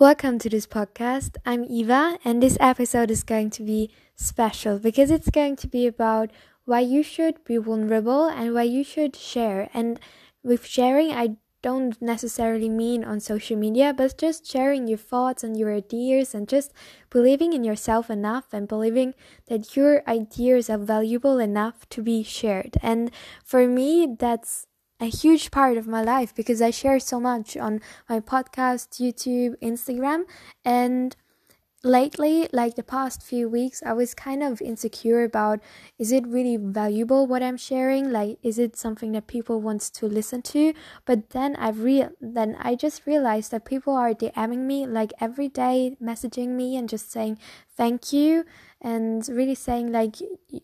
Welcome to this podcast. I'm Eva, and this episode is going to be special because it's going to be about why you should be vulnerable and why you should share. And with sharing, I don't necessarily mean on social media, but just sharing your thoughts and your ideas and just believing in yourself enough and believing that your ideas are valuable enough to be shared. And for me, that's a huge part of my life because I share so much on my podcast, YouTube, Instagram, and lately like the past few weeks i was kind of insecure about is it really valuable what i'm sharing? Like is it something that people want to listen to? But then i've real then i just realized that people are dming me like every day messaging me and just saying thank you and really saying like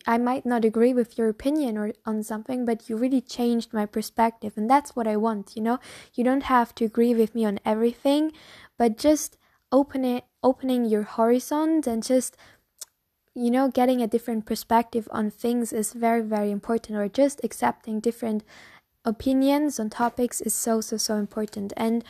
i might not agree with your opinion or on something but you really changed my perspective and that's what i want you know? You don't have to agree with me on everything but just open it opening your horizon and just you know getting a different perspective on things is very very important or just accepting different opinions on topics is so so so important. And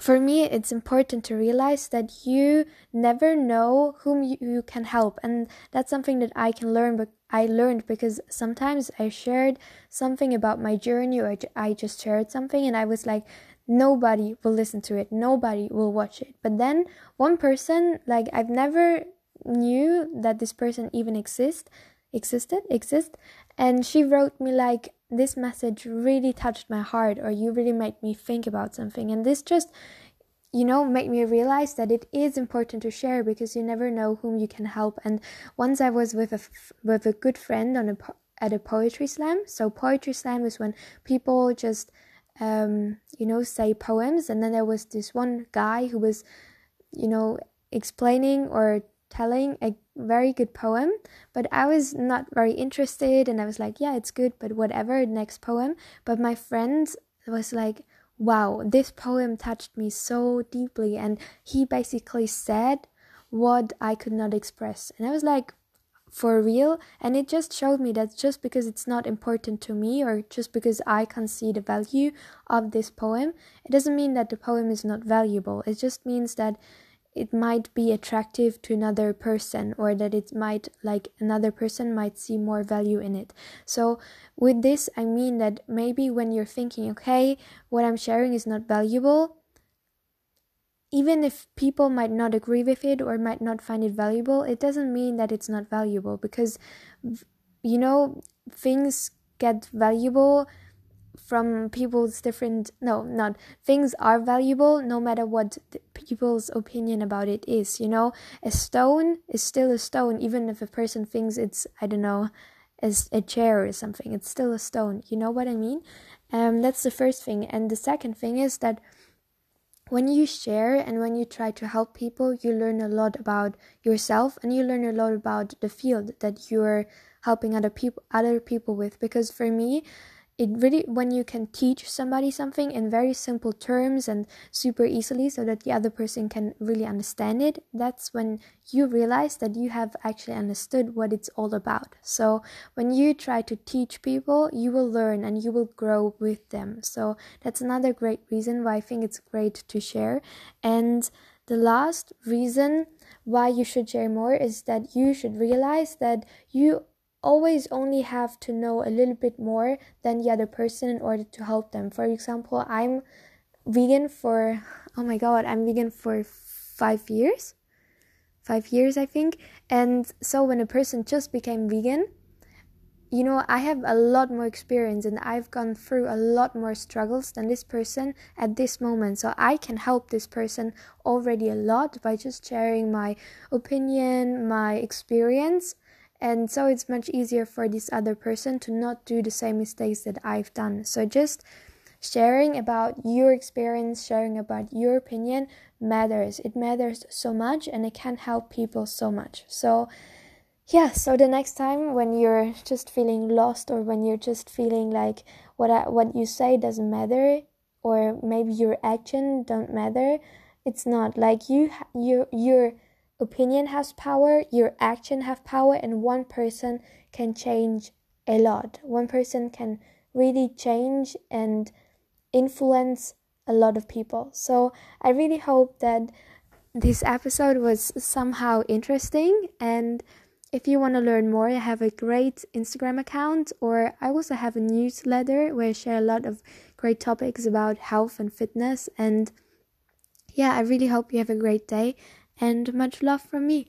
for me it's important to realize that you never know whom you, you, can help. And that's something that i can learn but i learned because sometimes i shared something about my journey or i just shared something and i was like nobody will listen to it. Nobody will watch it. But then one person like i've never knew that this person even exist existed exist. And she wrote me like this message really touched my heart or you really made me think about something. And this just you know made me realize that it is important to share because you never know whom you can help. And once i was with a with a good friend on a at a poetry slam. So poetry slam is when people just um, you know, say poems. And then there was this one guy who was, you know, explaining or telling a very good poem, but I was not very interested. And I was like, yeah, it's good, but whatever, next poem. But my friend was like, wow, this poem touched me so deeply. And he basically said what I could not express. And I was like, for real and it just showed me that just because it's not important to me or just because i can't see the value of this poem it doesn't mean that the poem is not valuable. It just means that it might be attractive to another person or that it might like another person might see more value in it. So with this i mean that maybe when you're thinking okay what i'm sharing is not valuable even if people might not agree with it or might not find it valuable, it doesn't mean that it's not valuable because, you know, things get valuable from people's different no not things are valuable no matter what people's opinion about it is you know? A stone is still a stone even if a person thinks it's i don't know as a chair or something it's still a stone you know what i mean? Um that's the first thing. And the second thing is that when you share and when you try to help people, you learn a lot about yourself and you learn a lot about the field that you're helping other people other people with. Because for me it really when you can teach somebody something in very simple terms and super easily so that the other person can really understand it that's when you realize that you have actually understood what it's all about. So when you try to teach people you will learn and you will grow with them. So that's another great reason why i think it's great to share. And the last reason why you should share more is that you should realize that you always only have to know a little bit more than the other person in order to help them. For example, I'm vegan for oh my god, I'm vegan for 5 years. 5 years I think. And so when a person just became vegan, you know, I have a lot more experience and I've gone through a lot more struggles than this person at this moment. So I can help this person already a lot by just sharing my opinion, my experience, and so it's much easier for this other person to not do the same mistakes that I've done. So just sharing about your experience, sharing about your opinion matters. It matters so much and it can help people so much. So yeah, so the next time when you're just feeling lost or when you're just feeling like what I, what you say doesn't matter or maybe your action don't matter, it's not like you you you're opinion has power, your action have power, and one person can change a lot. One person can really change and influence a lot of people. So I really hope that this episode was somehow interesting and if you want to learn more, I have a great Instagram account, or I also have a newsletter where I share a lot of great topics about health and fitness. And yeah, I really hope you have a great day and much love from me.